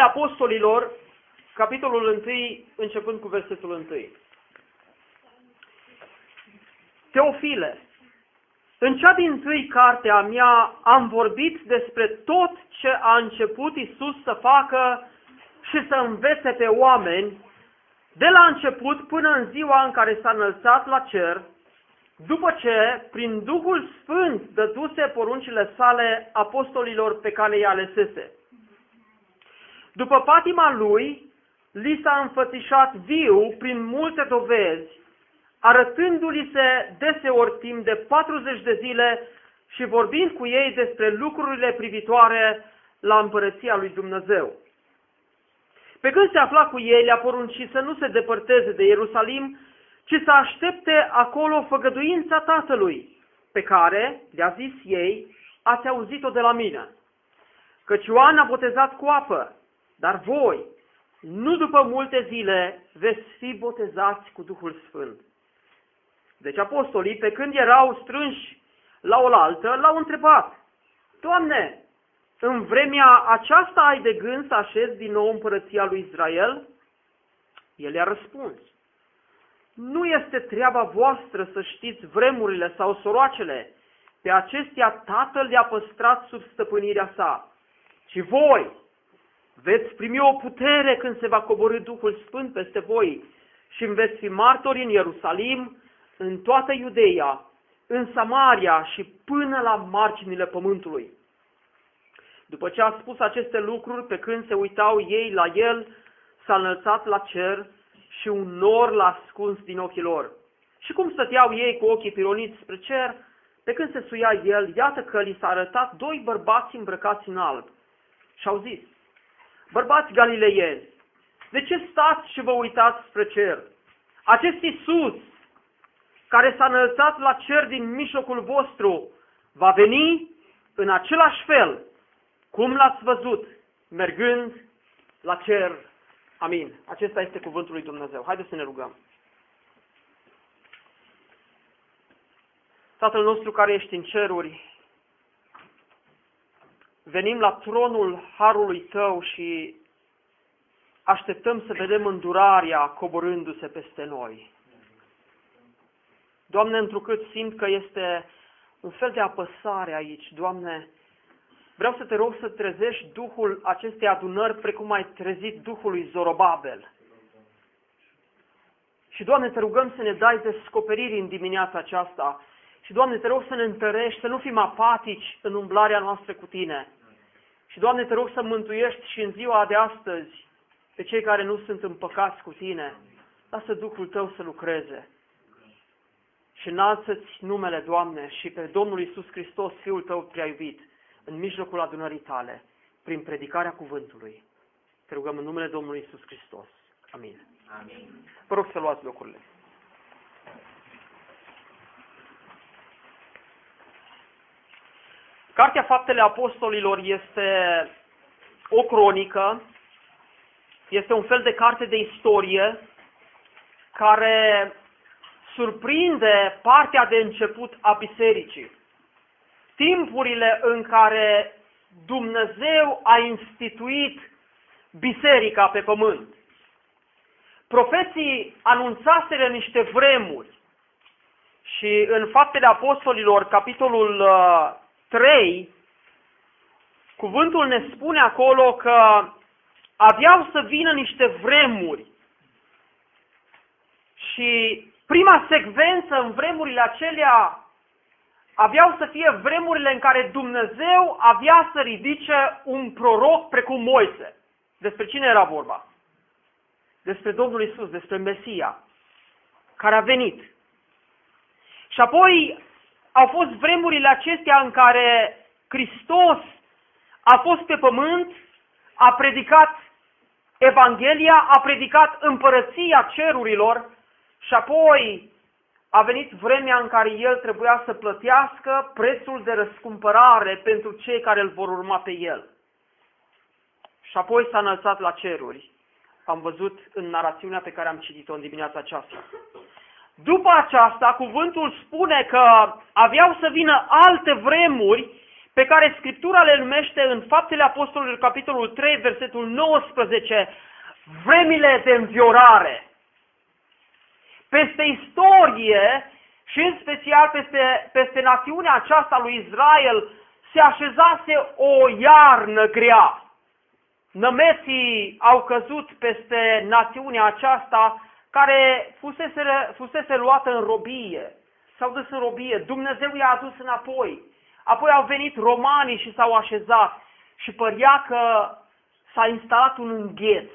Faptele Apostolilor, capitolul 1, începând cu versetul 1. Teofile, în cea din tâi carte a mea am vorbit despre tot ce a început Isus să facă și să învețe pe oameni, de la început până în ziua în care s-a înălțat la cer, după ce, prin Duhul Sfânt, dăduse poruncile sale apostolilor pe care i-a alesese. După patima lui, li s-a înfățișat viu prin multe dovezi, arătându-li se deseori timp de 40 de zile și vorbind cu ei despre lucrurile privitoare la împărăția lui Dumnezeu. Pe când se afla cu ei, le-a poruncit să nu se depărteze de Ierusalim, ci să aștepte acolo făgăduința Tatălui, pe care, le-a zis ei, ați auzit-o de la mine. Căci Ioan a botezat cu apă, dar voi, nu după multe zile, veți fi botezați cu Duhul Sfânt. Deci apostolii, pe când erau strânși la oaltă, l-au întrebat, Doamne, în vremea aceasta ai de gând să așezi din nou împărăția lui Israel? El i-a răspuns, nu este treaba voastră să știți vremurile sau soroacele, pe acestea Tatăl le-a păstrat sub stăpânirea sa, ci voi, Veți primi o putere când se va coborâ Duhul Sfânt peste voi și veți fi martori în Ierusalim, în toată Iudeia, în Samaria și până la marginile pământului. După ce a spus aceste lucruri, pe când se uitau ei la el, s-a înălțat la cer și un nor l-a ascuns din ochii lor. Și cum stăteau ei cu ochii pironiți spre cer, pe când se suia el, iată că li s-a arătat doi bărbați îmbrăcați în alb. Și au zis, Bărbați galileieni, de ce stați și vă uitați spre cer? Acest Iisus, care s-a înălțat la cer din mijlocul vostru, va veni în același fel cum l-ați văzut, mergând la cer. Amin. Acesta este cuvântul lui Dumnezeu. Haideți să ne rugăm. Tatăl nostru care ești în ceruri, venim la tronul Harului Tău și așteptăm să vedem îndurarea coborându-se peste noi. Doamne, întrucât simt că este un fel de apăsare aici, Doamne, vreau să te rog să trezești Duhul acestei adunări precum ai trezit Duhul lui Zorobabel. Și, Doamne, te rugăm să ne dai descoperiri în dimineața aceasta. Și, Doamne, te rog să ne întărești, să nu fim apatici în umblarea noastră cu Tine. Și, Doamne, te rog să mântuiești și în ziua de astăzi pe cei care nu sunt împăcați cu Tine. Lasă Duhul Tău să lucreze. Și înalță-ți numele, Doamne, și pe Domnul Isus Hristos, Fiul Tău prea iubit, în mijlocul adunării Tale, prin predicarea cuvântului. Te rugăm în numele Domnului Isus Hristos. Amin. Amin. Vă rog să luați locurile. Cartea Faptele Apostolilor este o cronică, este un fel de carte de istorie care surprinde partea de început a bisericii. Timpurile în care Dumnezeu a instituit biserica pe pământ. Profeții anunțaseră niște vremuri și în Faptele Apostolilor, capitolul 3, cuvântul ne spune acolo că aveau să vină niște vremuri și prima secvență în vremurile acelea aveau să fie vremurile în care Dumnezeu avea să ridice un proroc precum Moise. Despre cine era vorba? Despre Domnul Isus, despre Mesia, care a venit. Și apoi au fost vremurile acestea în care Hristos a fost pe pământ, a predicat Evanghelia, a predicat împărăția cerurilor și apoi a venit vremea în care el trebuia să plătească prețul de răscumpărare pentru cei care îl vor urma pe el. Și apoi s-a înălțat la ceruri. Am văzut în narațiunea pe care am citit-o în dimineața aceasta. După aceasta, cuvântul spune că aveau să vină alte vremuri pe care Scriptura le numește în Faptele Apostolului, capitolul 3, versetul 19, vremile de înviorare. Peste istorie și în special peste, peste națiunea aceasta lui Israel se așezase o iarnă grea. Nămeții au căzut peste națiunea aceasta care fusese, fusese luată în robie. S-au dus în robie. Dumnezeu i-a adus înapoi. Apoi au venit romanii și s-au așezat și părea că s-a instalat un îngheț.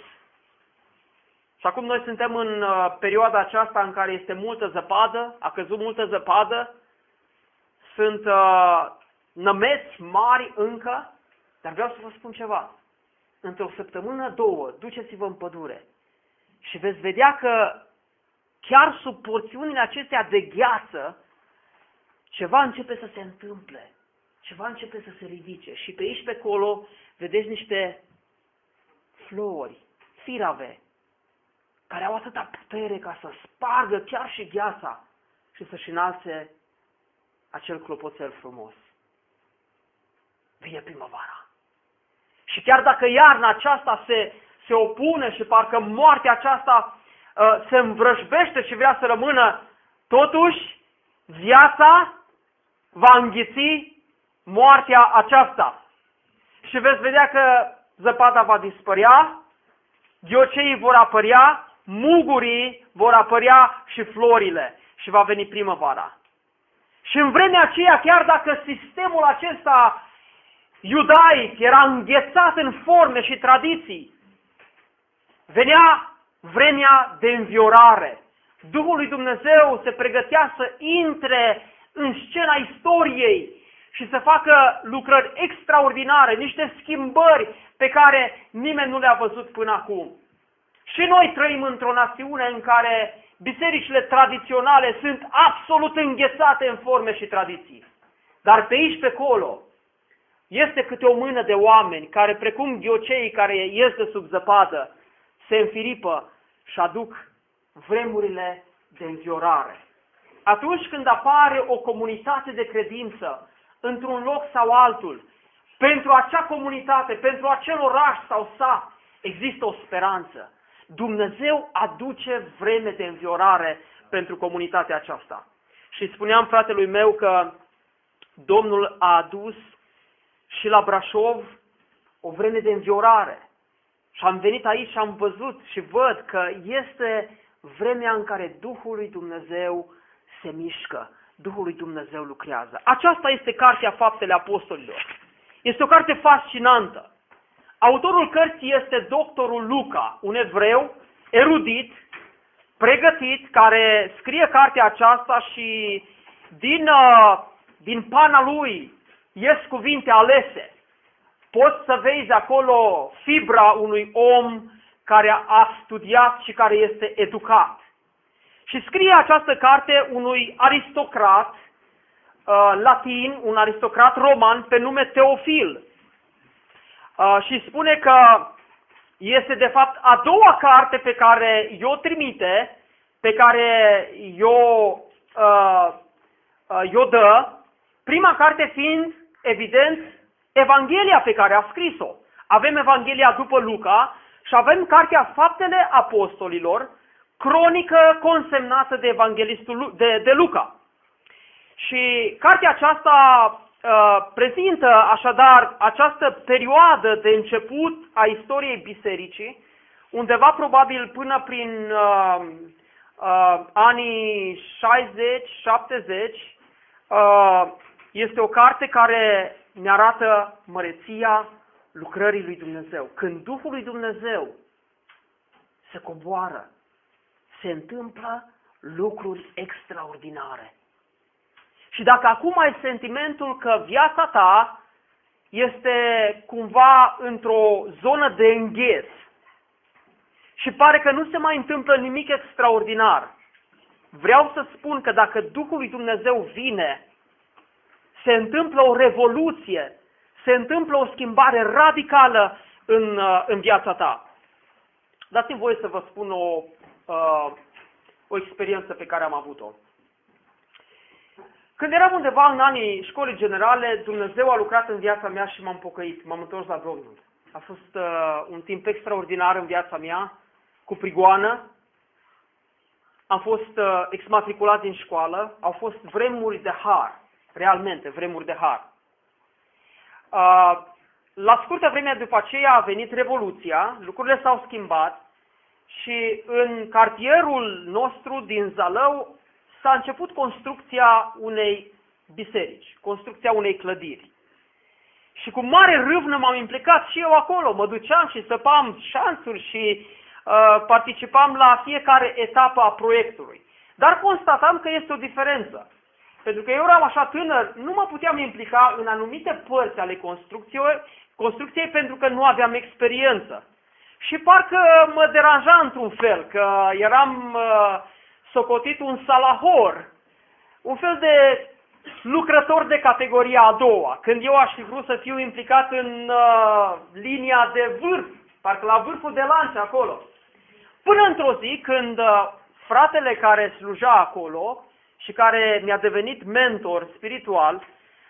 Și acum noi suntem în uh, perioada aceasta în care este multă zăpadă, a căzut multă zăpadă, sunt uh, nămeți mari încă, dar vreau să vă spun ceva. Într-o săptămână, două, duceți-vă în pădure și veți vedea că chiar sub porțiunile acestea de gheață, ceva începe să se întâmple ceva începe să se ridice și pe aici pe acolo vedeți niște flori, firave, care au atâta putere ca să spargă chiar și gheața și să-și înalțe acel clopoțel frumos. Vine primăvara. Și chiar dacă iarna aceasta se, se opune și parcă moartea aceasta uh, se învrăjbește și vrea să rămână, totuși viața va înghiți moartea aceasta. Și veți vedea că zăpada va dispărea, ghioceii vor apărea, mugurii vor apărea și florile și va veni primăvara. Și în vremea aceea, chiar dacă sistemul acesta iudaic era înghețat în forme și tradiții, venea vremea de înviorare. Duhul lui Dumnezeu se pregătea să intre în scena istoriei și să facă lucrări extraordinare, niște schimbări pe care nimeni nu le-a văzut până acum. Și noi trăim într-o națiune în care bisericile tradiționale sunt absolut înghețate în forme și tradiții. Dar pe aici, pe acolo, este câte o mână de oameni care, precum ghioceii care ies de sub zăpadă, se înfiripă și aduc vremurile de înviorare. Atunci când apare o comunitate de credință într-un loc sau altul, pentru acea comunitate, pentru acel oraș sau sat, există o speranță. Dumnezeu aduce vreme de înviorare pentru comunitatea aceasta. Și spuneam fratelui meu că Domnul a adus și la Brașov o vreme de înviorare. Și am venit aici și am văzut și văd că este vremea în care Duhul lui Dumnezeu se mișcă. Duhul lui Dumnezeu lucrează. Aceasta este cartea Faptele Apostolilor. Este o carte fascinantă. Autorul cărții este doctorul Luca, un evreu erudit, pregătit, care scrie cartea aceasta și din, uh, din pana lui ies cuvinte alese. Poți să vezi acolo fibra unui om care a studiat și care este educat. Și scrie această carte unui aristocrat uh, latin, un aristocrat roman pe nume Teofil. Uh, și spune că este de fapt a doua carte pe care eu trimite, pe care eu, uh, uh, eu dă, prima carte fiind, evident, Evanghelia pe care a scris-o. Avem Evanghelia după Luca și avem cartea Faptele Apostolilor, cronică consemnată de evanghelistul de, de Luca. Și cartea aceasta uh, prezintă așadar această perioadă de început a istoriei bisericii, undeva probabil până prin uh, uh, anii 60-70, uh, este o carte care ne arată măreția lucrării lui Dumnezeu. Când Duhul lui Dumnezeu se coboară se întâmplă lucruri extraordinare. Și dacă acum ai sentimentul că viața ta este cumva într-o zonă de îngheț, și pare că nu se mai întâmplă nimic extraordinar. Vreau să spun că dacă Duhul lui Dumnezeu vine, se întâmplă o revoluție, se întâmplă o schimbare radicală în, uh, în viața ta. Dați-mi voie să vă spun o, uh, o experiență pe care am avut-o. Când eram undeva în anii școlii generale, Dumnezeu a lucrat în viața mea și m-am pocăit, m-am întors la Domnul. A fost uh, un timp extraordinar în viața mea, cu prigoană. Am fost uh, exmatriculat din școală, au fost vremuri de har, realmente vremuri de har. Uh, la scurtă vreme după aceea a venit Revoluția, lucrurile s-au schimbat și în cartierul nostru din Zalău s-a început construcția unei biserici, construcția unei clădiri. Și cu mare râvnă m-am implicat și eu acolo, mă duceam și săpam șansuri și uh, participam la fiecare etapă a proiectului. Dar constatam că este o diferență. Pentru că eu eram așa tânăr, nu mă puteam implica în anumite părți ale construcției, construcției pentru că nu aveam experiență. Și parcă mă deranja într-un fel, că eram uh, socotit un salahor, un fel de lucrător de categoria a doua, când eu aș fi vrut să fiu implicat în uh, linia de vârf, parcă la vârful de lance acolo. Până într-o zi, când uh, fratele care sluja acolo și care mi-a devenit mentor spiritual,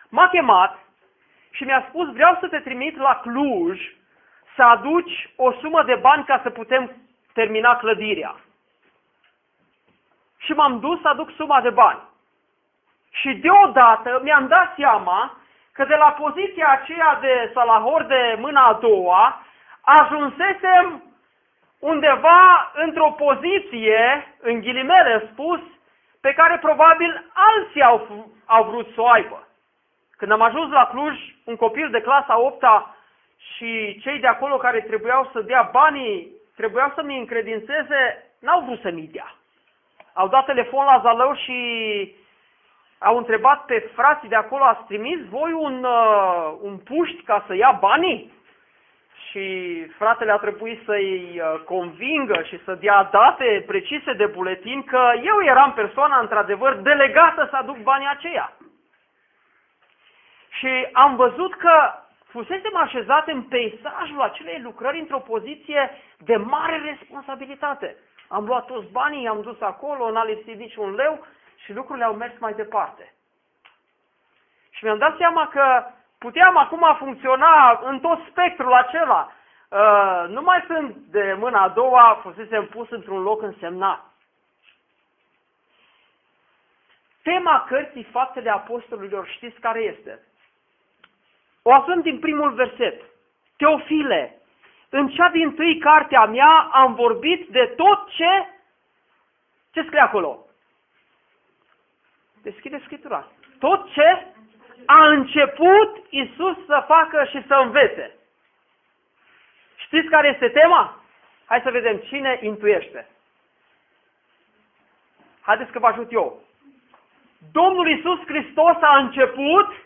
m-a chemat și mi-a spus, vreau să te trimit la Cluj să aduci o sumă de bani ca să putem termina clădirea. Și m-am dus să aduc suma de bani. Și deodată mi-am dat seama că de la poziția aceea de salahor de mâna a doua, ajunsesem undeva într-o poziție, în ghilimele spus, pe care probabil alții au, au vrut să o aibă. Când am ajuns la Cluj, un copil de clasa 8 -a și cei de acolo care trebuiau să dea banii, trebuiau să-mi încredințeze, n-au vrut să-mi dea. Au dat telefon la Zalău și au întrebat pe frații de acolo, ați trimis voi un, uh, un puști ca să ia banii? Și fratele a trebuit să-i uh, convingă și să dea date precise de buletin că eu eram persoana într-adevăr delegată să aduc banii aceia. Și am văzut că fusesem așezat în peisajul acelei lucrări într-o poziție de mare responsabilitate. Am luat toți banii, i-am dus acolo, n-a lipsit niciun leu și lucrurile au mers mai departe. Și mi-am dat seama că puteam acum funcționa în tot spectrul acela. Uh, nu mai sunt de mâna a doua, fusesem pus într-un loc însemnat. Tema cărții Faptele Apostolilor știți care este? O aflăm din primul verset. Teofile, în cea din tâi cartea mea am vorbit de tot ce... Ce scrie acolo? Deschide Scriptura. Tot ce a început Isus să facă și să învețe. Știți care este tema? Hai să vedem cine intuiește. Haideți că vă ajut eu. Domnul Isus Hristos a început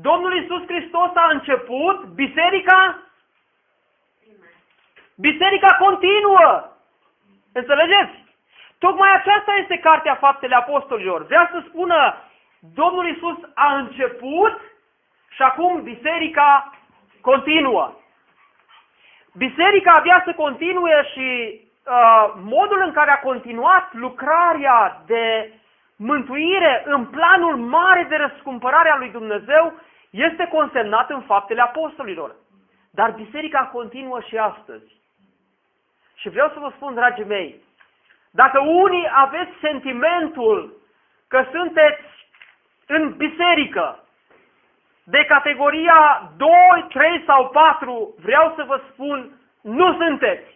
Domnul Isus Hristos a început, biserica Biserica continuă. Înțelegeți? Tocmai aceasta este cartea faptele apostolilor. Vrea să spună, Domnul Isus a început și acum biserica continuă. Biserica avea să continue și uh, modul în care a continuat lucrarea de mântuire în planul mare de răscumpărare a lui Dumnezeu este consemnat în faptele apostolilor. Dar biserica continuă și astăzi. Și vreau să vă spun, dragii mei, dacă unii aveți sentimentul că sunteți în biserică de categoria 2, 3 sau 4, vreau să vă spun, nu sunteți.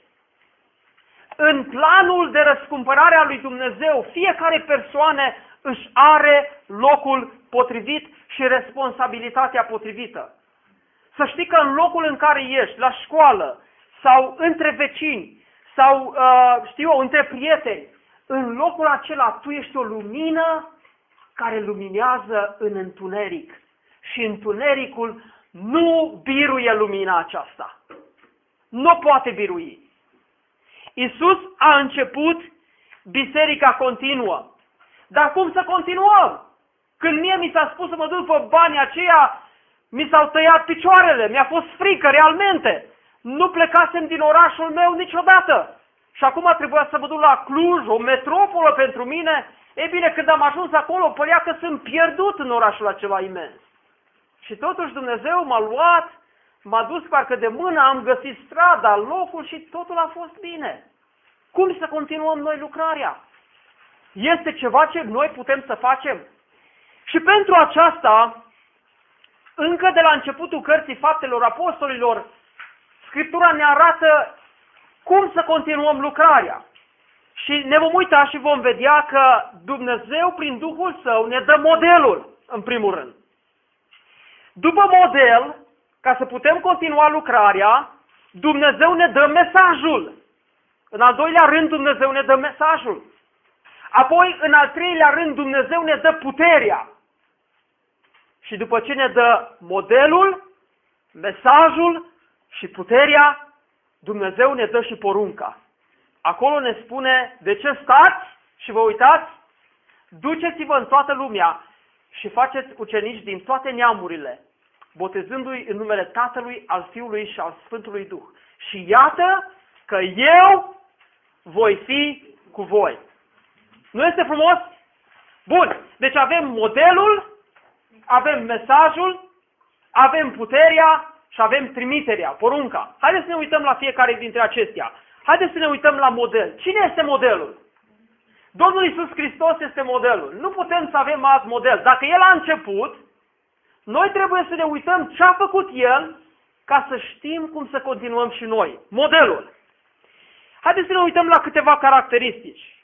În planul de răscumpărare a lui Dumnezeu, fiecare persoană își are locul potrivit și responsabilitatea potrivită. Să știi că în locul în care ești, la școală sau între vecini sau, uh, știu eu, între prieteni, în locul acela tu ești o lumină care luminează în întuneric. Și întunericul nu biruie lumina aceasta. nu poate birui. Isus a început biserica continuă. Dar cum să continuăm? Când mie mi s-a spus să mă duc pe banii aceia, mi s-au tăiat picioarele, mi-a fost frică realmente. Nu plecasem din orașul meu niciodată. Și acum trebuia să mă duc la Cluj, o metropolă pentru mine. E bine, când am ajuns acolo, părea că sunt pierdut în orașul acela imens. Și totuși Dumnezeu m-a luat, m-a dus parcă de mână, am găsit strada, locul și totul a fost bine. Cum să continuăm noi lucrarea? Este ceva ce noi putem să facem? Și pentru aceasta, încă de la începutul cărții faptelor apostolilor, Scriptura ne arată cum să continuăm lucrarea. Și ne vom uita și vom vedea că Dumnezeu, prin Duhul Său, ne dă modelul, în primul rând. După model, ca să putem continua lucrarea, Dumnezeu ne dă mesajul. În al doilea rând, Dumnezeu ne dă mesajul. Apoi, în al treilea rând, Dumnezeu ne dă puterea. Și după ce ne dă modelul, mesajul și puterea, Dumnezeu ne dă și porunca. Acolo ne spune de ce stați și vă uitați, duceți-vă în toată lumea și faceți ucenici din toate neamurile, botezându-i în numele Tatălui, al Fiului și al Sfântului Duh. Și iată că eu voi fi cu voi. Nu este frumos? Bun, deci avem modelul, avem mesajul, avem puterea și avem trimiterea, porunca. Haideți să ne uităm la fiecare dintre acestea. Haideți să ne uităm la model. Cine este modelul? Domnul Isus Hristos este modelul. Nu putem să avem alt model. Dacă El a început, noi trebuie să ne uităm ce a făcut El ca să știm cum să continuăm și noi. Modelul. Haideți să ne uităm la câteva caracteristici.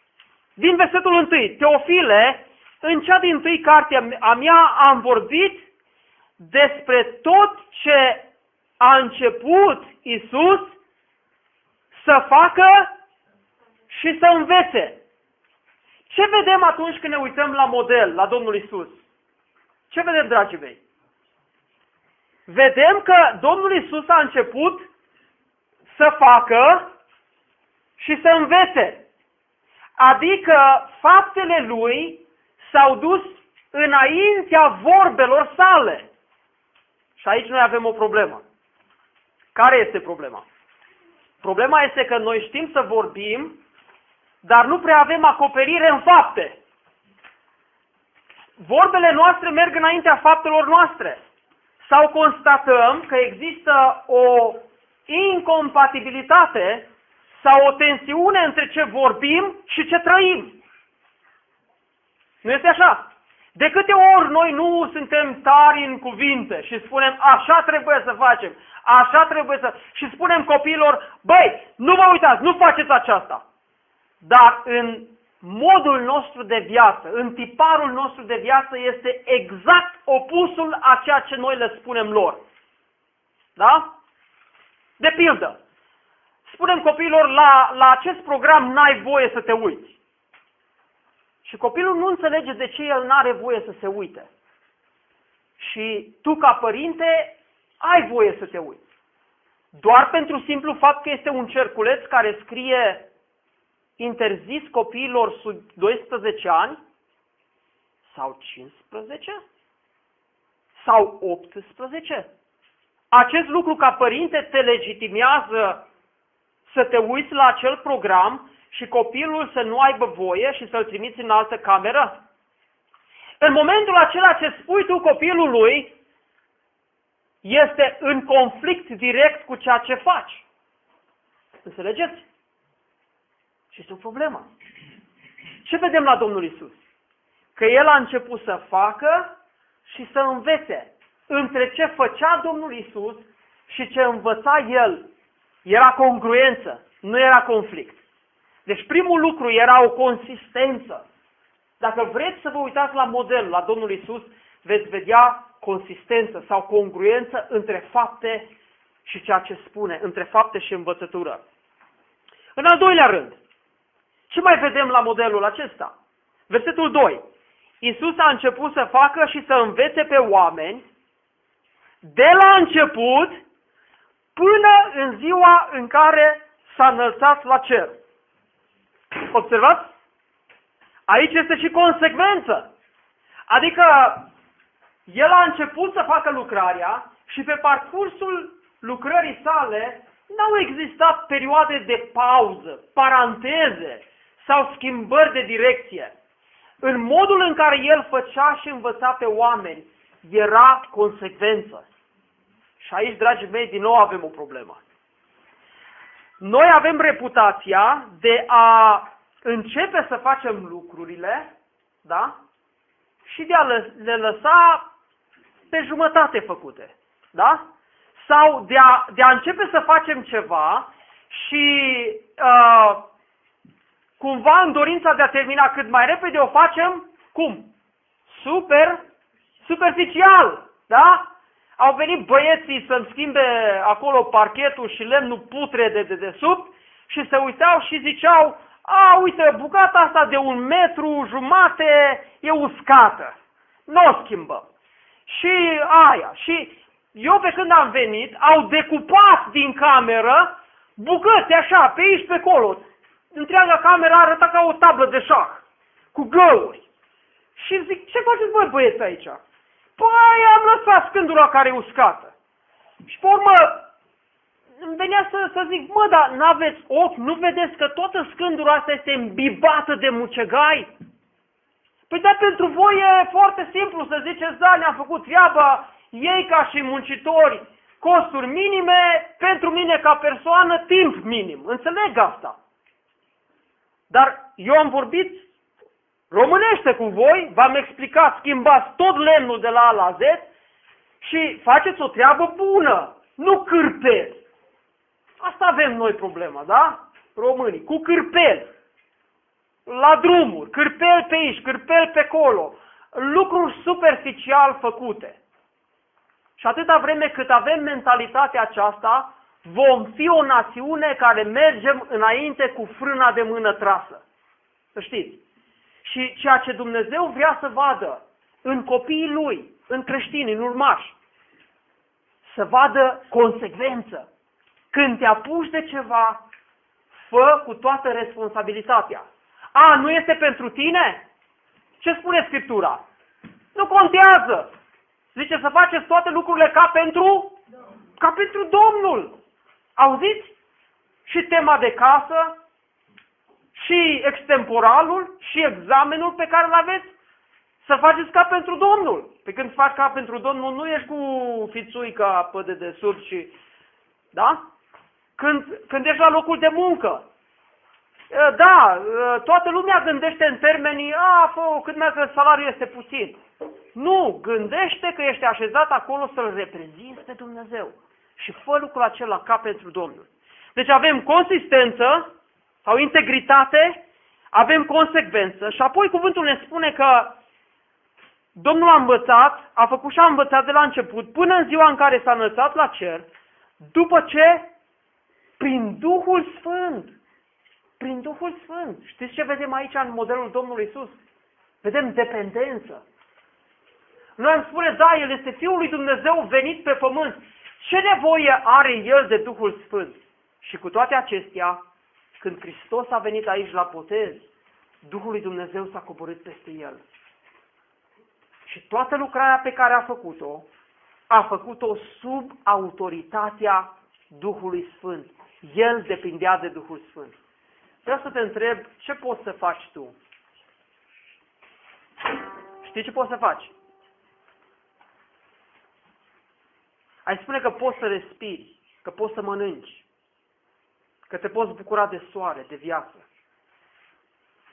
Din versetul 1, Teofile, în cea din tâi carte a mea am vorbit despre tot ce a început Isus să facă și să învețe. Ce vedem atunci când ne uităm la model, la Domnul Isus? Ce vedem, dragii mei? Vedem că Domnul Isus a început să facă și să învețe. Adică faptele lui s-au dus înaintea vorbelor sale. Și aici noi avem o problemă. Care este problema? Problema este că noi știm să vorbim, dar nu prea avem acoperire în fapte. Vorbele noastre merg înaintea faptelor noastre. Sau constatăm că există o incompatibilitate sau o tensiune între ce vorbim și ce trăim. Nu este așa? De câte ori noi nu suntem tari în cuvinte și spunem așa trebuie să facem, așa trebuie să... și spunem copiilor, băi, nu vă uitați, nu faceți aceasta. Dar în modul nostru de viață, în tiparul nostru de viață este exact opusul a ceea ce noi le spunem lor. Da? De pildă, spunem copiilor, la, la acest program n-ai voie să te uiți. Și copilul nu înțelege de ce el nu are voie să se uite. Și tu, ca părinte, ai voie să te uiți. Doar pentru simplu fapt că este un cerculeț care scrie interzis copiilor sub 12 ani sau 15 sau 18. Acest lucru ca părinte te legitimează să te uiți la acel program și copilul să nu aibă voie și să-l trimiți în altă cameră? În momentul acela ce spui tu copilului, este în conflict direct cu ceea ce faci. Înțelegeți? Și este o problemă. Ce vedem la Domnul Isus? Că El a început să facă și să învețe. Între ce făcea Domnul Isus și ce învăța El era congruență, nu era conflict. Deci primul lucru era o consistență. Dacă vreți să vă uitați la model, la Domnul Isus, veți vedea consistență sau congruență între fapte și ceea ce spune, între fapte și învățătură. În al doilea rând, ce mai vedem la modelul acesta? Versetul 2. Isus a început să facă și să învețe pe oameni de la început până în ziua în care s-a înălțat la cer. Observați? Aici este și consecvență. Adică el a început să facă lucrarea și pe parcursul lucrării sale n-au existat perioade de pauză, paranteze sau schimbări de direcție. În modul în care el făcea și învăța pe oameni, era consecvență. Și aici, dragii mei, din nou avem o problemă. Noi avem reputația de a începe să facem lucrurile, da? Și de a le lăsa pe jumătate făcute, da? Sau de a, de a începe să facem ceva și uh, cumva în dorința de a termina cât mai repede o facem, cum? Super, superficial, da? Au venit băieții să-mi schimbe acolo parchetul și lemnul putre de dedesubt și se uitau și ziceau, a, uite, bucata asta de un metru jumate e uscată. Nu o schimbăm. Și aia. Și eu pe când am venit, au decupat din cameră bucăți așa, pe aici, pe acolo. Întreaga cameră arăta ca o tablă de șah, cu găuri. Și zic, ce faceți voi băieți aici? Păi am lăsat scândura care e uscată. Și pe urmă îmi venea să, să zic, mă, dar n-aveți ochi, nu vedeți că toată scândura asta este îmbibată de mucegai? Păi da, pentru voi e foarte simplu să ziceți, da, ne-am făcut treaba, ei ca și muncitori, costuri minime, pentru mine ca persoană, timp minim. Înțeleg asta. Dar eu am vorbit românește cu voi, v-am explicat, schimbați tot lemnul de la A la Z și faceți o treabă bună, nu cârpeți. Asta avem noi problema, da? Românii, cu cârpeli. La drumuri, cârpeli pe aici, cârpeli pe acolo. Lucruri superficial făcute. Și atâta vreme cât avem mentalitatea aceasta, vom fi o națiune care mergem înainte cu frâna de mână trasă. Să știți. Și ceea ce Dumnezeu vrea să vadă în copiii Lui, în creștini, în urmași, să vadă consecvență. Când te apuci de ceva, fă cu toată responsabilitatea. A, nu este pentru tine? Ce spune Scriptura? Nu contează. Zice să faceți toate lucrurile ca pentru, ca pentru Domnul. Auziți? Și tema de casă, și extemporalul, și examenul pe care îl aveți, să faceți ca pentru Domnul. Pe când faci ca pentru Domnul, nu ești cu fițuica pe de desubt și... Da? Când, când ești la locul de muncă. Da, toată lumea gândește în termenii, a, fă, cât mai că salariul este puțin. Nu, gândește că ești așezat acolo să-L reprezinți pe Dumnezeu. Și fă lucrul acela ca pentru Domnul. Deci avem consistență sau integritate, avem consecvență și apoi cuvântul ne spune că Domnul a învățat, a făcut și a învățat de la început, până în ziua în care s-a înălțat la cer, după ce, prin Duhul Sfânt, prin Duhul Sfânt, știți ce vedem aici în modelul Domnului Isus? Vedem dependență. Noi am spune, da, El este Fiul lui Dumnezeu venit pe pământ. Ce nevoie are El de Duhul Sfânt? Și cu toate acestea, când Hristos a venit aici la botez, Duhul lui Dumnezeu s-a coborât peste El. Și toată lucrarea pe care a făcut-o, a făcut-o sub autoritatea Duhului Sfânt. El depindea de Duhul Sfânt. Vreau să te întreb, ce poți să faci tu? Știi ce poți să faci? Ai spune că poți să respiri, că poți să mănânci, că te poți bucura de soare, de viață.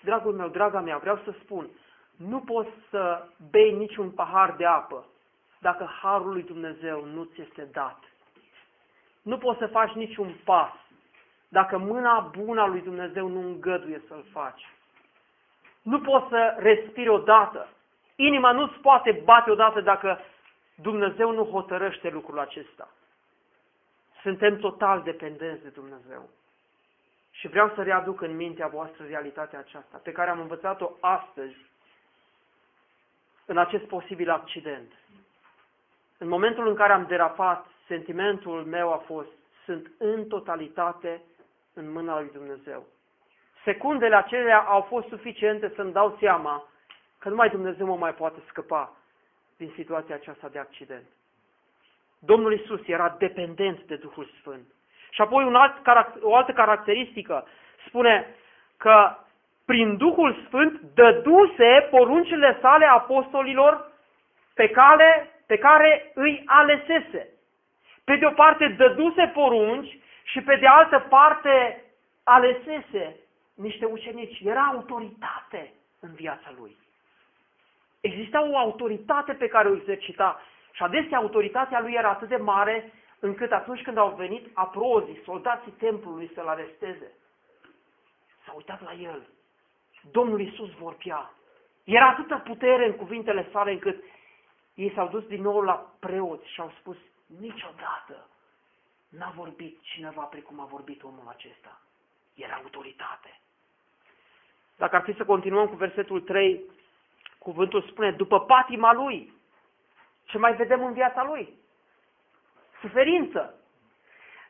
Dragul meu, draga mea, vreau să spun, nu poți să bei niciun pahar de apă dacă Harul lui Dumnezeu nu ți este dat. Nu poți să faci niciun pas dacă mâna bună a lui Dumnezeu nu îngăduie să-l faci. Nu poți să respiri odată. Inima nu-ți poate bate odată dacă Dumnezeu nu hotărăște lucrul acesta. Suntem total dependenți de Dumnezeu. Și vreau să readuc în mintea voastră realitatea aceasta, pe care am învățat-o astăzi, în acest posibil accident. În momentul în care am derapat, sentimentul meu a fost sunt în totalitate în mâna lui Dumnezeu. Secundele acelea au fost suficiente să-mi dau seama că numai Dumnezeu mă mai poate scăpa din situația aceasta de accident. Domnul Isus era dependent de Duhul Sfânt. Și apoi un alt, o altă caracteristică spune că prin Duhul Sfânt dăduse poruncile sale apostolilor pe, cale, pe care îi alesese. Pe de o parte dăduse porunci și pe de altă parte alesese niște ucenici. Era autoritate în viața lui. Exista o autoritate pe care o exercita și adesea autoritatea lui era atât de mare încât atunci când au venit aprozii, soldații templului să-l aresteze, s-au uitat la el. Domnul Iisus vorbea. Era atâta putere în cuvintele sale încât ei s-au dus din nou la preoți și au spus, niciodată n-a vorbit cineva precum a vorbit omul acesta. Era autoritate. Dacă ar fi să continuăm cu versetul 3, cuvântul spune, după patima lui, ce mai vedem în viața lui? Suferință.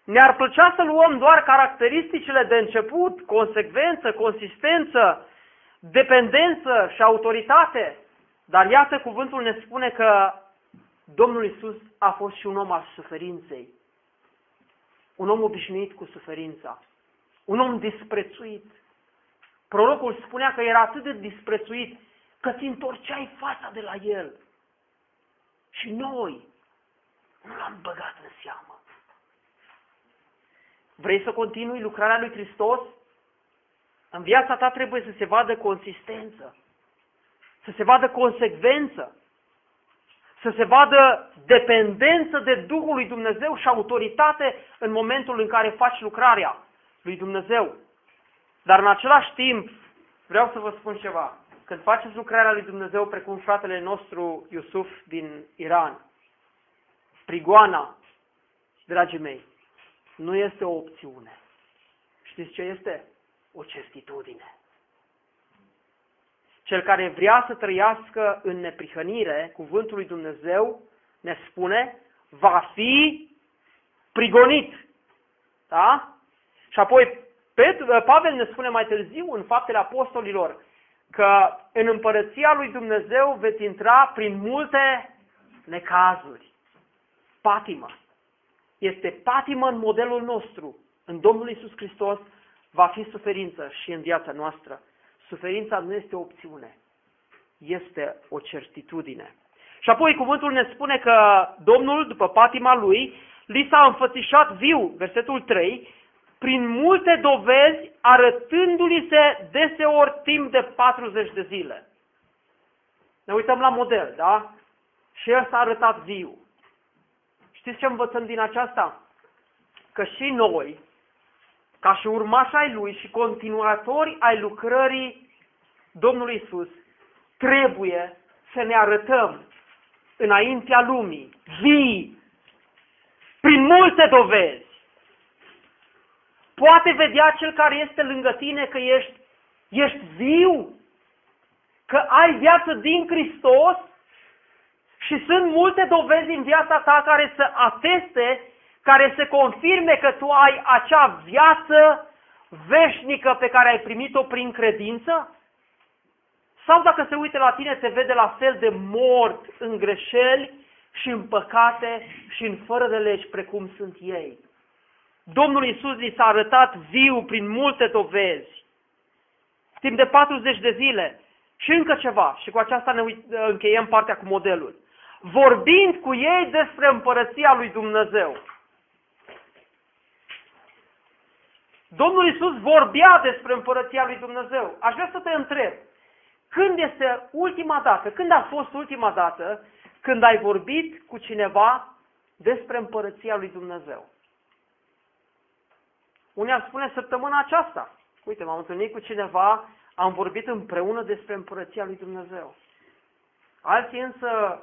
Ne-ar plăcea să luăm doar caracteristicile de început, consecvență, consistență, dependență și autoritate, dar iată cuvântul ne spune că Domnul Isus a fost și un om al suferinței. Un om obișnuit cu suferința. Un om disprețuit. Prorocul spunea că era atât de disprețuit că ți întorceai fața de la el. Și noi nu l-am băgat în seamă. Vrei să continui lucrarea lui Hristos? În viața ta trebuie să se vadă consistență, să se vadă consecvență, să se vadă dependență de Duhul lui Dumnezeu și autoritate în momentul în care faci lucrarea lui Dumnezeu. Dar în același timp, vreau să vă spun ceva. Când faceți lucrarea lui Dumnezeu precum fratele nostru Iusuf din Iran, prigoana, dragii mei, nu este o opțiune. Știți ce este? O certitudine. Cel care vrea să trăiască în neprihănire, cuvântul lui Dumnezeu ne spune, va fi prigonit. Da? Și apoi Pavel ne spune mai târziu în faptele apostolilor că în împărăția lui Dumnezeu veți intra prin multe necazuri. Patimă. Este patimă în modelul nostru. În Domnul Isus Hristos va fi suferință și în viața noastră. Suferința nu este o opțiune, este o certitudine. Și apoi cuvântul ne spune că Domnul, după patima lui, li s-a înfățișat viu, versetul 3, prin multe dovezi, arătându-li se deseori timp de 40 de zile. Ne uităm la model, da? Și el s-a arătat viu. Știți ce învățăm din aceasta? Că și noi, ca și urmași ai Lui și continuatori ai lucrării Domnului Isus, trebuie să ne arătăm înaintea lumii, vii, prin multe dovezi. Poate vedea cel care este lângă tine că ești, ești viu, că ai viață din Hristos și sunt multe dovezi în viața ta care să ateste care să confirme că tu ai acea viață veșnică pe care ai primit-o prin credință? Sau dacă se uită la tine, te vede la fel de mort în greșeli și în păcate și în fără de legi precum sunt ei. Domnul Isus li s-a arătat viu prin multe dovezi, timp de 40 de zile. Și încă ceva, și cu aceasta ne încheiem partea cu modelul. Vorbind cu ei despre împărăția lui Dumnezeu. Domnul Isus vorbea despre împărăția lui Dumnezeu. Aș vrea să te întreb, când este ultima dată, când a fost ultima dată când ai vorbit cu cineva despre împărăția lui Dumnezeu? Unii ar spune săptămâna aceasta. Uite, m-am întâlnit cu cineva, am vorbit împreună despre împărăția lui Dumnezeu. Alții însă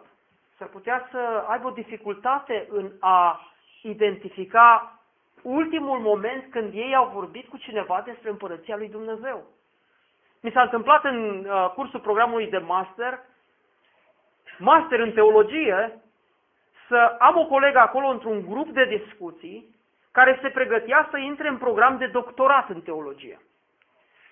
s-ar putea să aibă o dificultate în a identifica ultimul moment când ei au vorbit cu cineva despre împărăția lui Dumnezeu. Mi s-a întâmplat în uh, cursul programului de master, master în teologie, să am o colegă acolo într-un grup de discuții care se pregătea să intre în program de doctorat în teologie.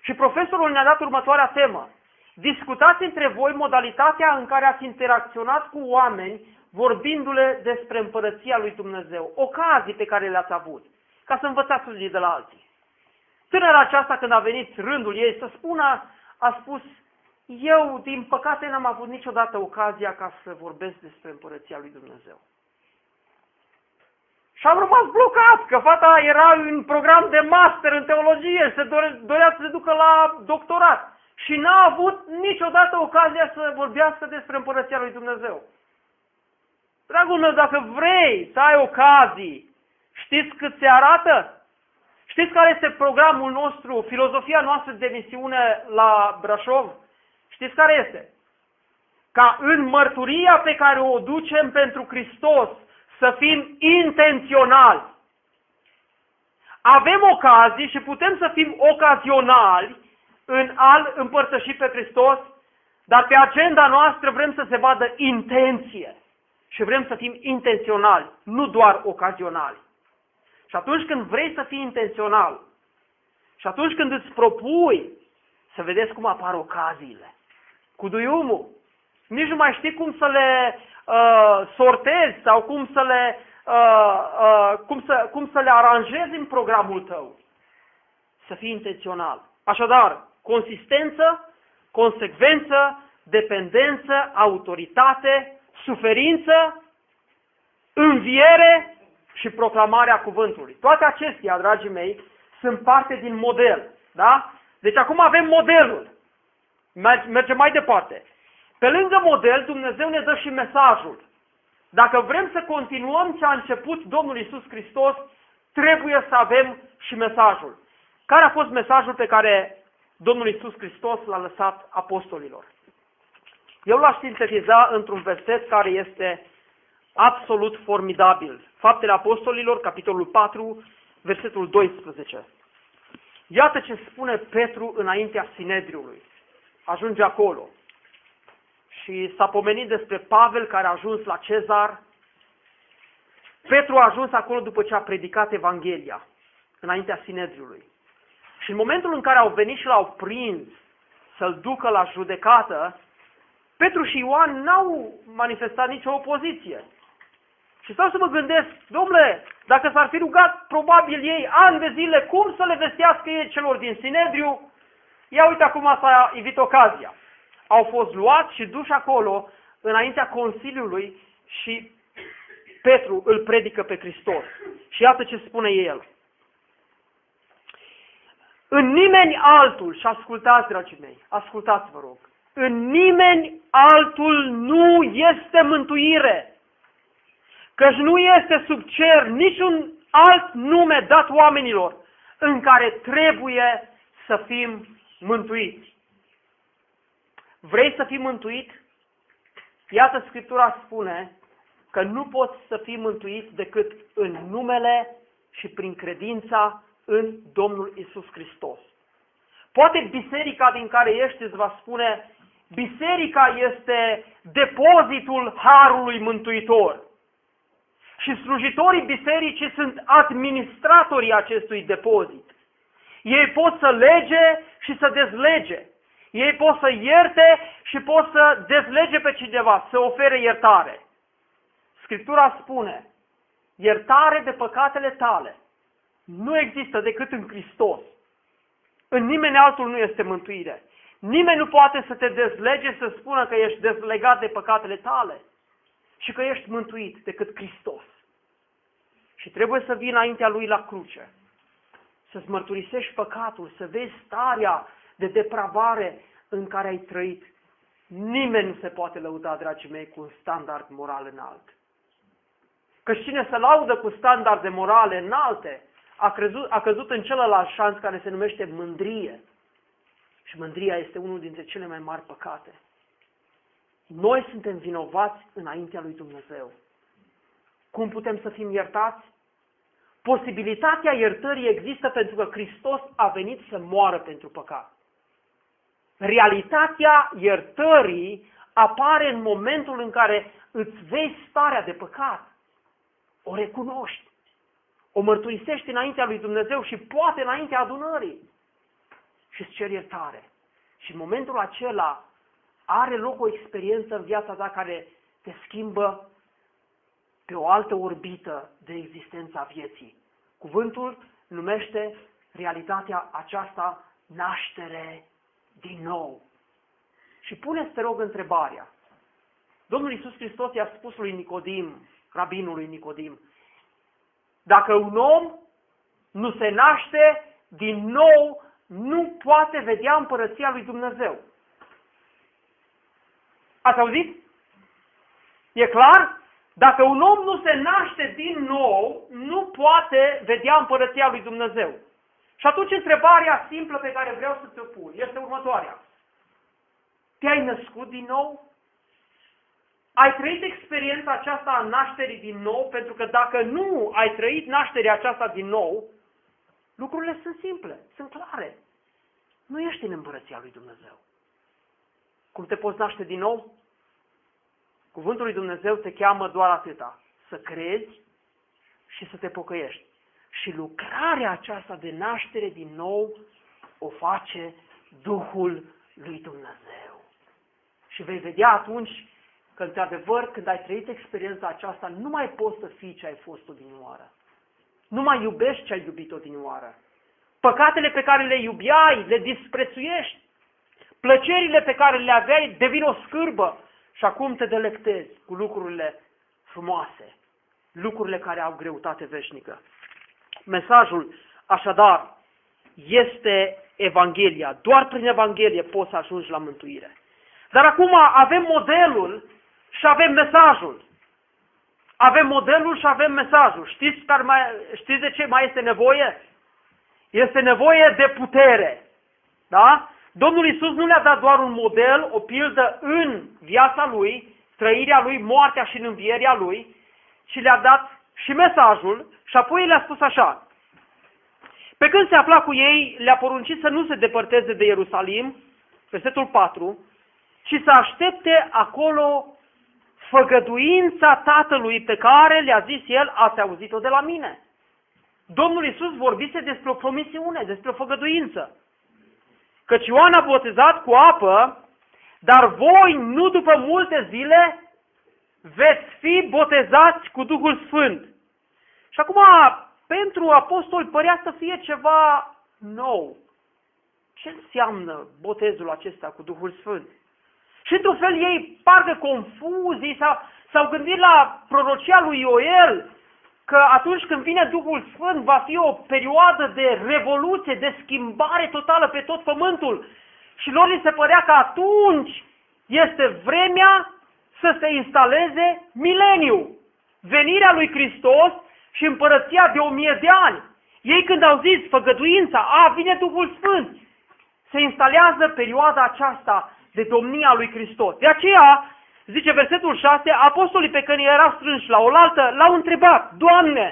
Și profesorul ne-a dat următoarea temă. Discutați între voi modalitatea în care ați interacționat cu oameni vorbindu-le despre împărăția lui Dumnezeu, ocazii pe care le-ați avut, ca să învățați unii de la alții. Tânăra aceasta, când a venit rândul ei să spună, a spus, eu, din păcate, n-am avut niciodată ocazia ca să vorbesc despre împărăția lui Dumnezeu. Și am rămas blocat, că fata era în program de master în teologie, se dore, dorea să se ducă la doctorat. Și n-a avut niciodată ocazia să vorbească despre împărăția lui Dumnezeu. Dragul meu, dacă vrei să ai ocazii, știți cât se arată? Știți care este programul nostru, filozofia noastră de misiune la Brașov? Știți care este? Ca în mărturia pe care o ducem pentru Hristos să fim intenționali. Avem ocazii și putem să fim ocazionali în al împărtăși pe Hristos, dar pe agenda noastră vrem să se vadă intenție și vrem să fim intenționali, nu doar ocazionali. Și atunci când vrei să fii intențional și atunci când îți propui să vedeți cum apar ocaziile, cu duiumul, nici nu mai știi cum să le uh, sortezi sau cum să le, uh, uh, cum, să, cum să le aranjezi în programul tău. Să fii intențional. Așadar, consistență, consecvență, dependență, autoritate, suferință, înviere și proclamarea cuvântului. Toate acestea, dragii mei, sunt parte din model. Da? Deci acum avem modelul. Mergem mai departe. Pe lângă model, Dumnezeu ne dă și mesajul. Dacă vrem să continuăm ce a început Domnul Isus Hristos, trebuie să avem și mesajul. Care a fost mesajul pe care Domnul Isus Hristos l-a lăsat apostolilor? Eu l-aș sintetiza într-un verset care este absolut formidabil. Faptele Apostolilor, capitolul 4, versetul 12. Iată ce spune Petru înaintea Sinedriului. Ajunge acolo. Și s-a pomenit despre Pavel care a ajuns la Cezar. Petru a ajuns acolo după ce a predicat Evanghelia, înaintea Sinedriului. Și în momentul în care au venit și l-au prins să-l ducă la judecată, Petru și Ioan n-au manifestat nicio opoziție. Și stau să mă gândesc, domnule, dacă s-ar fi rugat probabil ei ani de zile cum să le vestească ei celor din Sinedriu, ia uite acum s-a evit ocazia. Au fost luați și duși acolo înaintea Consiliului și Petru îl predică pe Hristos. Și iată ce spune el. În nimeni altul, și ascultați, dragii mei, ascultați, vă rog, în nimeni altul nu este mântuire căci nu este sub cer niciun alt nume dat oamenilor în care trebuie să fim mântuiți. Vrei să fii mântuit? Iată Scriptura spune că nu poți să fii mântuit decât în numele și prin credința în Domnul Isus Hristos. Poate biserica din care ești îți va spune, biserica este depozitul Harului Mântuitor și slujitorii bisericii sunt administratorii acestui depozit. Ei pot să lege și să dezlege. Ei pot să ierte și pot să dezlege pe cineva, să ofere iertare. Scriptura spune, iertare de păcatele tale nu există decât în Hristos. În nimeni altul nu este mântuire. Nimeni nu poate să te dezlege să spună că ești dezlegat de păcatele tale și că ești mântuit decât Hristos. Și trebuie să vii înaintea Lui la cruce, să-ți mărturisești păcatul, să vezi starea de depravare în care ai trăit. Nimeni nu se poate lăuda, dragii mei, cu un standard moral înalt. Că cine se laudă cu standarde morale înalte, a, crezut, a căzut în celălalt șans care se numește mândrie. Și mândria este unul dintre cele mai mari păcate. Noi suntem vinovați înaintea lui Dumnezeu. Cum putem să fim iertați? Posibilitatea iertării există pentru că Hristos a venit să moară pentru păcat. Realitatea iertării apare în momentul în care îți vezi starea de păcat. O recunoști. O mărturisești înaintea lui Dumnezeu și poate înaintea adunării și îți ceri iertare. Și în momentul acela are loc o experiență în viața ta care te schimbă pe o altă orbită de existența vieții. Cuvântul numește realitatea aceasta naștere din nou. Și puneți, te rog, întrebarea. Domnul Iisus Hristos i-a spus lui Nicodim, rabinului Nicodim, dacă un om nu se naște din nou, nu poate vedea împărăția lui Dumnezeu. Ați auzit? E clar? Dacă un om nu se naște din nou, nu poate vedea împărăția lui Dumnezeu. Și atunci întrebarea simplă pe care vreau să ți-o pun este următoarea. Te-ai născut din nou? Ai trăit experiența aceasta a nașterii din nou? Pentru că dacă nu ai trăit nașterea aceasta din nou, lucrurile sunt simple, sunt clare. Nu ești în împărăția lui Dumnezeu. Cum te poți naște din nou? Cuvântul lui Dumnezeu te cheamă doar atâta, să crezi și să te pocăiești. Și lucrarea aceasta de naștere din nou o face Duhul lui Dumnezeu. Și vei vedea atunci că, într-adevăr, când ai trăit experiența aceasta, nu mai poți să fii ce ai fost odinioară. Nu mai iubești ce ai iubit odinioară. Păcatele pe care le iubiai, le disprețuiești. Plăcerile pe care le aveai devin o scârbă și acum te delectezi cu lucrurile frumoase, lucrurile care au greutate veșnică. Mesajul, așadar, este Evanghelia. Doar prin Evanghelie poți să ajungi la mântuire. Dar acum avem modelul și avem mesajul. Avem modelul și avem mesajul. Știți, care mai, știți de ce mai este nevoie? Este nevoie de putere. Da? Domnul Isus nu le-a dat doar un model, o pildă în viața lui, trăirea lui, moartea și învierea lui, ci le-a dat și mesajul și apoi le-a spus așa. Pe când se afla cu ei, le-a poruncit să nu se depărteze de Ierusalim, versetul 4, ci să aștepte acolo făgăduința Tatălui pe care le-a zis el, ați auzit-o de la mine. Domnul Isus vorbise despre o promisiune, despre o făgăduință. Căci Ioan a botezat cu apă, dar voi, nu după multe zile, veți fi botezați cu Duhul Sfânt. Și acum, pentru apostoli părea să fie ceva nou. Ce înseamnă botezul acesta cu Duhul Sfânt? Și într-un fel ei parcă confuzii sau s-au gândit la prorocia lui Ioel, că atunci când vine Duhul Sfânt va fi o perioadă de revoluție, de schimbare totală pe tot pământul. Și lor li se părea că atunci este vremea să se instaleze mileniu, venirea lui Hristos și împărăția de o mie de ani. Ei când au zis făgăduința, a, vine Duhul Sfânt, se instalează perioada aceasta de domnia lui Hristos. De aceea, zice versetul 6, apostolii pe care erau strânși la oaltă l-au întrebat, Doamne,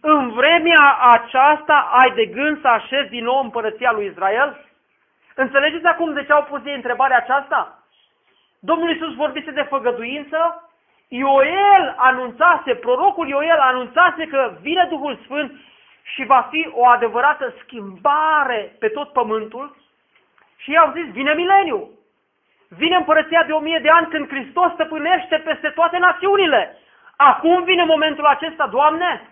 în vremea aceasta ai de gând să așezi din nou împărăția lui Israel? Înțelegeți acum de ce au pus ei întrebarea aceasta? Domnul Iisus vorbise de făgăduință, Ioel anunțase, prorocul Ioel anunțase că vine Duhul Sfânt și va fi o adevărată schimbare pe tot pământul și i-au zis, vine mileniu. Vine împărăția de o mie de ani când Hristos stăpânește peste toate națiunile. Acum vine momentul acesta, Doamne?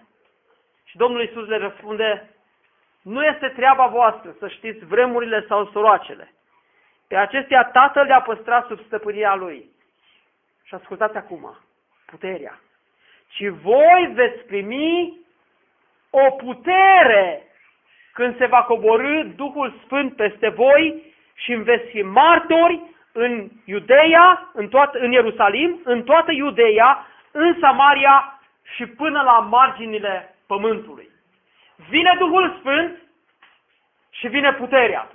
Și Domnul Iisus le răspunde, nu este treaba voastră să știți vremurile sau soroacele. Pe acestea Tatăl le-a păstrat sub stăpânirea Lui. Și ascultați acum, puterea. Ci voi veți primi o putere când se va coborâ Duhul Sfânt peste voi și veți fi martori în Iudeia, în, toată, în Ierusalim, în toată Iudeia, în Samaria și până la marginile pământului. Vine Duhul Sfânt și vine puterea.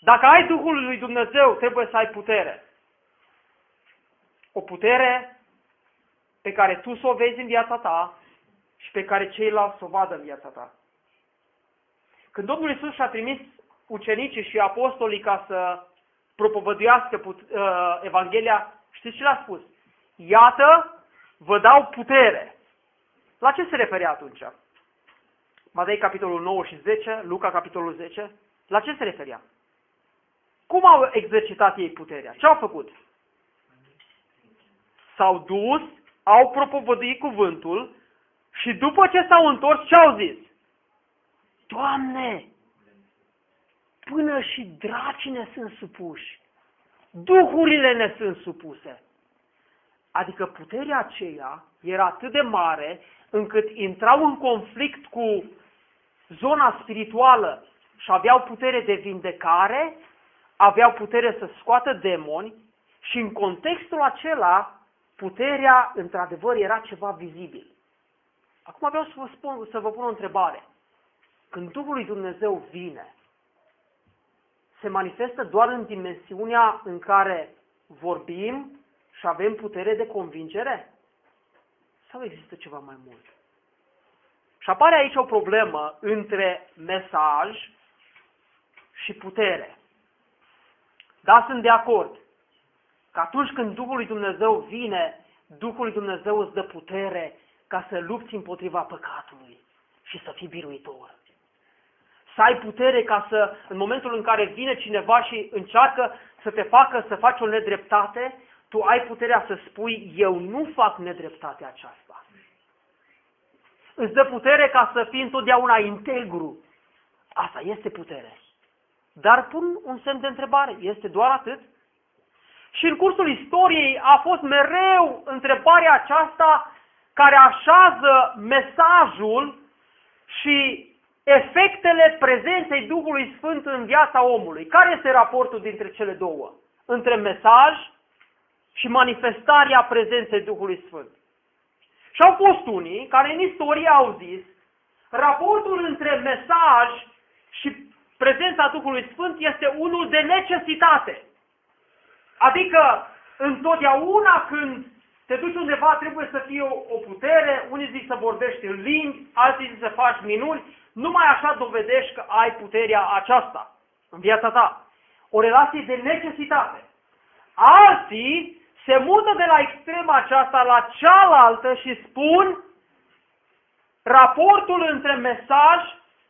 Dacă ai Duhul lui Dumnezeu, trebuie să ai putere. O putere pe care tu să o vezi în viața ta și pe care ceilalți să o vadă în viața ta. Când Domnul Isus și-a trimis ucenicii și apostolii ca să propovăduiască put, uh, Evanghelia, știți ce le-a spus? Iată, vă dau putere. La ce se referea atunci? Matei capitolul 9 și 10, Luca capitolul 10, la ce se referea? Cum au exercitat ei puterea? Ce au făcut? S-au dus, au propovăduit cuvântul și după ce s-au întors, ce au zis? Doamne, până și dracii ne sunt supuși, duhurile ne sunt supuse. Adică puterea aceea era atât de mare încât intrau în conflict cu zona spirituală și aveau putere de vindecare, aveau putere să scoată demoni și în contextul acela puterea într-adevăr era ceva vizibil. Acum vreau să vă, spun, să vă pun o întrebare. Când Duhul lui Dumnezeu vine, se manifestă doar în dimensiunea în care vorbim și avem putere de convingere? Sau există ceva mai mult? Și apare aici o problemă între mesaj și putere. Da, sunt de acord că atunci când Duhul lui Dumnezeu vine, Duhul lui Dumnezeu îți dă putere ca să lupți împotriva păcatului și să fii biruitor. Să ai putere ca să, în momentul în care vine cineva și încearcă să te facă să faci o nedreptate, tu ai puterea să spui, eu nu fac nedreptatea aceasta. Îți dă putere ca să fii întotdeauna integru. Asta este putere. Dar pun un semn de întrebare. Este doar atât? Și în cursul istoriei a fost mereu întrebarea aceasta care așează mesajul și efectele prezenței Duhului Sfânt în viața omului. Care este raportul dintre cele două? Între mesaj și manifestarea prezenței Duhului Sfânt. Și au fost unii care în istorie au zis raportul între mesaj și prezența Duhului Sfânt este unul de necesitate. Adică întotdeauna când te duci undeva trebuie să fie o, o putere, unii zic să vorbești în limbi, alții zic să faci minuni, numai așa dovedești că ai puterea aceasta în viața ta. O relație de necesitate. Alții se mută de la extrema aceasta la cealaltă și spun raportul între mesaj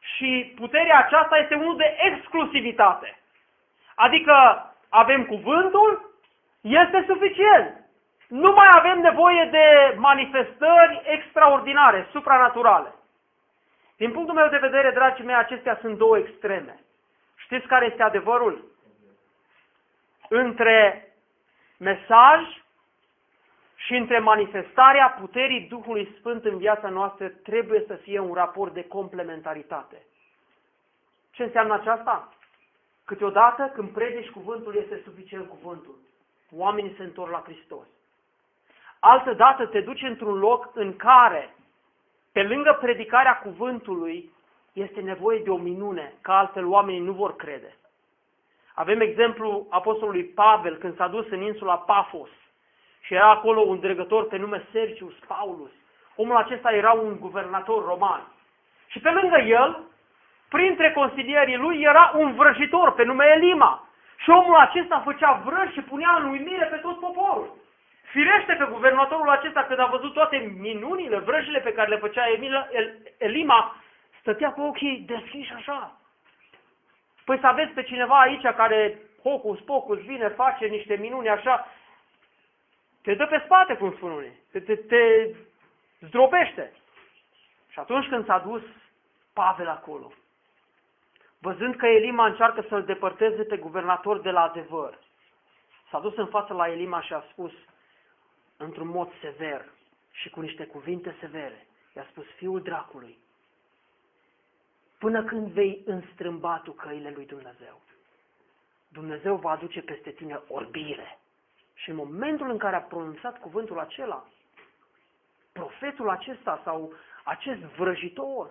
și puterea aceasta este unul de exclusivitate. Adică avem cuvântul, este suficient. Nu mai avem nevoie de manifestări extraordinare, supranaturale. Din punctul meu de vedere, dragii mei, acestea sunt două extreme. Știți care este adevărul? Între mesaj și între manifestarea puterii Duhului Sfânt în viața noastră trebuie să fie un raport de complementaritate. Ce înseamnă aceasta? Câteodată, când predici cuvântul, este suficient cuvântul. Oamenii se întorc la Hristos. Altă dată te duci într-un loc în care, pe lângă predicarea cuvântului, este nevoie de o minune, că altfel oamenii nu vor crede. Avem exemplu apostolului Pavel când s-a dus în insula Pafos și era acolo un dregător pe nume Sergius Paulus. Omul acesta era un guvernator roman. Și pe lângă el, printre consilierii lui, era un vrăjitor pe nume Elima. Și omul acesta făcea vrăji și punea în uimire pe tot poporul. Firește pe guvernatorul acesta, când a văzut toate minunile, vrăjile pe care le făcea Emila, El, Elima, stătea cu ochii deschiși așa. Păi să aveți pe cineva aici care hocus pocus vine, face niște minuni așa, te dă pe spate, cum spun unii, te, te, te zdrobește. Și atunci când s-a dus Pavel acolo, văzând că Elima încearcă să-l depărteze pe guvernator de la adevăr, s-a dus în față la Elima și a spus, într-un mod sever și cu niște cuvinte severe, i-a spus, fiul dracului, până când vei înstrâmba tu căile lui Dumnezeu, Dumnezeu va aduce peste tine orbire. Și în momentul în care a pronunțat cuvântul acela, profetul acesta sau acest vrăjitor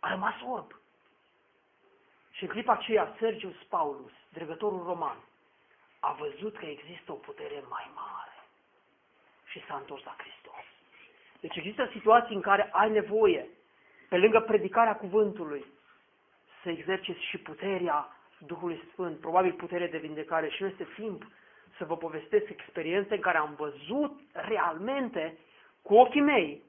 a rămas orb. Și în clipa aceea, Sergius Paulus, dregătorul roman, a văzut că există o putere mai mare și s-a întors la Hristos. Deci există situații în care ai nevoie, pe lângă predicarea cuvântului, să exerciți și puterea Duhului Sfânt, probabil putere de vindecare și nu este timp să vă povestesc experiențe în care am văzut realmente cu ochii mei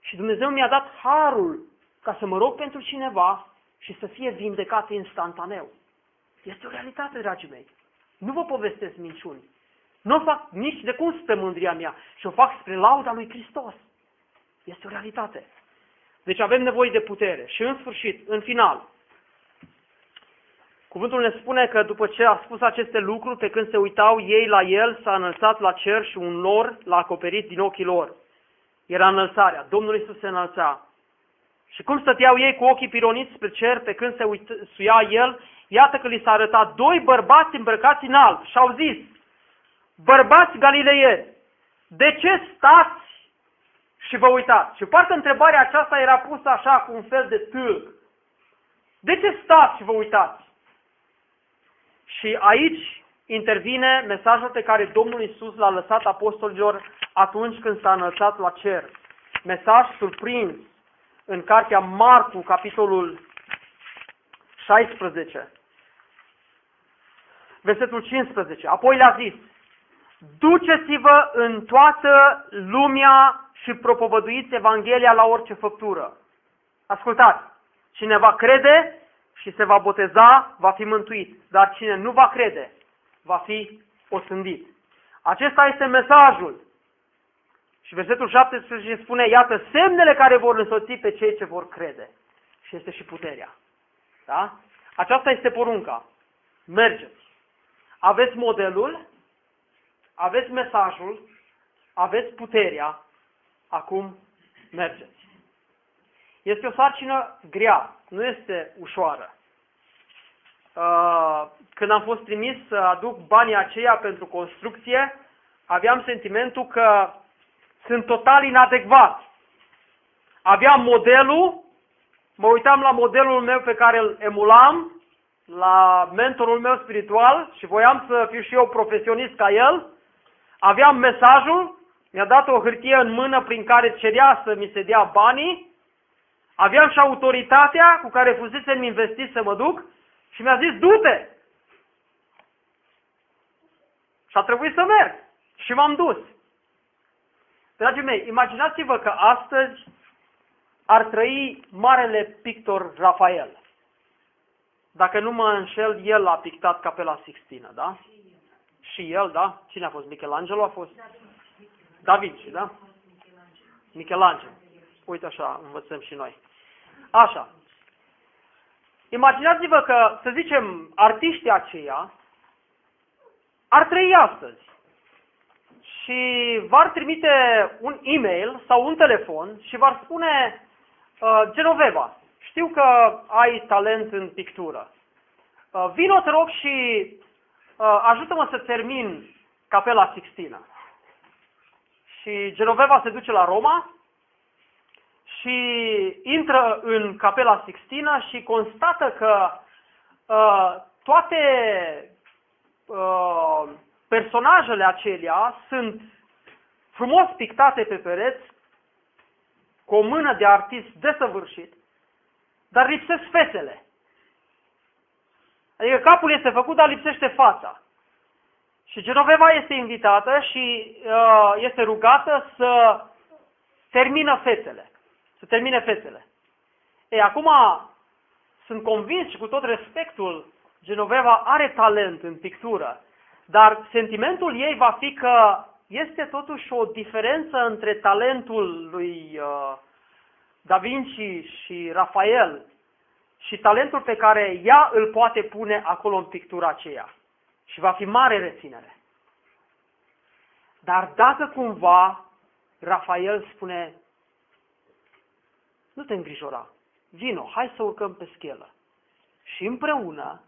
și Dumnezeu mi-a dat harul ca să mă rog pentru cineva și să fie vindecat instantaneu. Este o realitate, dragii mei. Nu vă povestesc minciuni. Nu o fac nici de cum spre mândria mea, și o fac spre lauda lui Hristos. Este o realitate. Deci avem nevoie de putere. Și în sfârșit, în final, cuvântul ne spune că după ce a spus aceste lucruri, pe când se uitau ei la el, s-a înălțat la cer și un nor l-a acoperit din ochii lor. Era înălțarea. Domnul Iisus se înălța. Și cum stăteau ei cu ochii pironiți spre cer, pe când se uită, suia el, iată că li s-a arătat doi bărbați îmbrăcați în alb și au zis, bărbați galileieni, de ce stați și vă uitați? Și parcă întrebarea aceasta era pusă așa cu un fel de tâlc. De ce stați și vă uitați? Și aici intervine mesajul pe care Domnul Isus l-a lăsat apostolilor atunci când s-a înălțat la cer. Mesaj surprins în cartea Marcu, capitolul 16, versetul 15. Apoi le-a zis, duceți-vă în toată lumea și propovăduiți Evanghelia la orice făptură. Ascultați, cine va crede și se va boteza, va fi mântuit, dar cine nu va crede, va fi osândit. Acesta este mesajul. Și versetul 17 spune, iată semnele care vor însoți pe cei ce vor crede. Și este și puterea. Da? Aceasta este porunca. Mergeți. Aveți modelul, aveți mesajul, aveți puterea, acum mergeți. Este o sarcină grea, nu este ușoară. Uh, când am fost trimis să aduc banii aceia pentru construcție, aveam sentimentul că sunt total inadecvat. Aveam modelul, mă uitam la modelul meu pe care îl emulam, la mentorul meu spiritual și voiam să fiu și eu profesionist ca el. Aveam mesajul, mi-a dat o hârtie în mână prin care cerea să mi se dea banii. Aveam și autoritatea cu care fusesem investit să mă duc și mi-a zis, du-te! Și a trebuit să merg. Și m-am dus. Dragii mei, imaginați-vă că astăzi ar trăi marele pictor Rafael. Dacă nu mă înșel, el a pictat Capela Sixtină, da? Și el, da? Cine a fost? Michelangelo a fost? Da Vinci, da? Michelangelo. Uite așa, învățăm și noi. Așa. Imaginați-vă că, să zicem, artiștii aceia ar trăi astăzi și v-ar trimite un e-mail sau un telefon și v-ar spune uh, Genoveva, știu că ai talent în pictură. Uh, vino, te rog, și uh, ajută-mă să termin Capela Sixtina. Și Genoveva se duce la Roma și intră în Capela Sixtina și constată că uh, toate uh, personajele acelea sunt frumos pictate pe pereți, cu o mână de artist desăvârșit, dar lipsesc fețele. Adică capul este făcut, dar lipsește fața. Și Genoveva este invitată și uh, este rugată să termină fețele. Să termine fețele. Ei, acum sunt convins și cu tot respectul, Genoveva are talent în pictură, dar sentimentul ei va fi că este totuși o diferență între talentul lui uh, Da Vinci și Rafael și talentul pe care ea îl poate pune acolo în pictura aceea. Și va fi mare reținere. Dar dacă cumva Rafael spune, nu te îngrijora, vino, hai să urcăm pe schelă. Și împreună,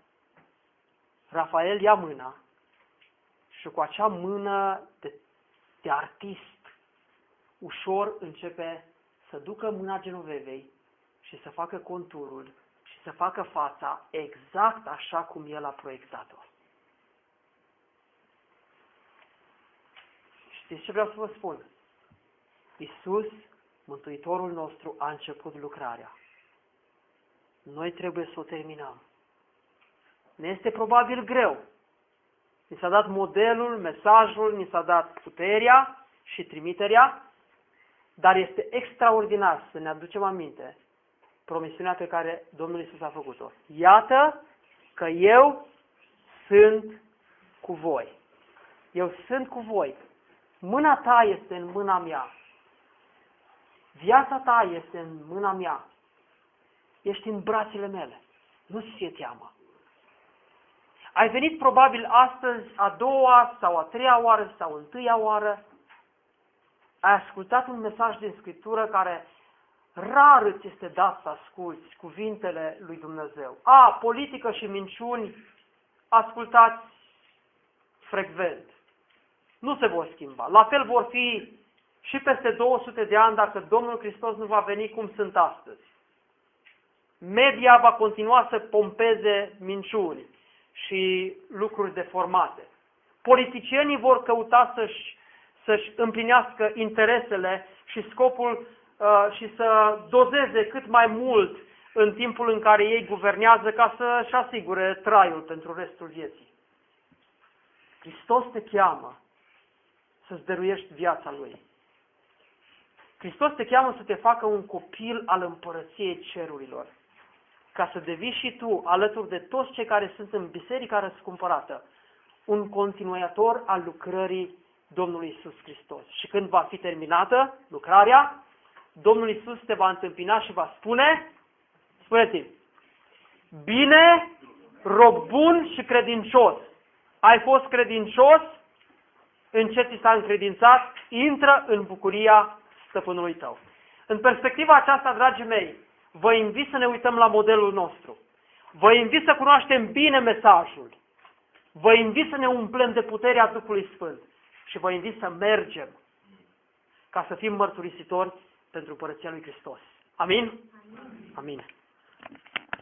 Rafael ia mâna și cu acea mână de, de artist, ușor începe să ducă mâna Genovevei și să facă conturul și să facă fața exact așa cum el a proiectat-o. Știți ce vreau să vă spun? Isus, Mântuitorul nostru, a început lucrarea. Noi trebuie să o terminăm. Ne este probabil greu. Ni s-a dat modelul, mesajul, ni s-a dat puterea și trimiterea, Dar este extraordinar să ne aducem aminte promisiunea pe care Domnul Isus a făcut-o. Iată că eu sunt cu voi. Eu sunt cu voi. Mâna ta este în mâna mea. Viața ta este în mâna mea. Ești în brațele mele. Nu-ți fie teamă. Ai venit probabil astăzi a doua sau a treia oară sau a întâia oară. Ai ascultat un mesaj din Scriptură care rar îți este dat să asculți cuvintele lui Dumnezeu. A, politică și minciuni, ascultați frecvent. Nu se vor schimba. La fel vor fi și peste 200 de ani dacă Domnul Hristos nu va veni cum sunt astăzi. Media va continua să pompeze minciuni și lucruri deformate. Politicienii vor căuta să-și, să-și împlinească interesele și scopul uh, și să dozeze cât mai mult în timpul în care ei guvernează ca să-și asigure traiul pentru restul vieții. Hristos te cheamă să-ți dăruiești viața Lui. Hristos te cheamă să te facă un copil al împărăției cerurilor, ca să devii și tu, alături de toți cei care sunt în biserica răscumpărată, un continuator al lucrării Domnului Isus Hristos. Și când va fi terminată lucrarea, Domnul Isus te va întâmpina și va spune, spuneți bine, rob bun și credincios. Ai fost credincios în ce ți s-a încredințat, intră în bucuria stăpânului tău. În perspectiva aceasta, dragii mei, vă invit să ne uităm la modelul nostru. Vă invit să cunoaștem bine mesajul. Vă invit să ne umplem de puterea Duhului Sfânt. Și vă invit să mergem ca să fim mărturisitori pentru Părăția lui Hristos. Amin? Amin. Amin.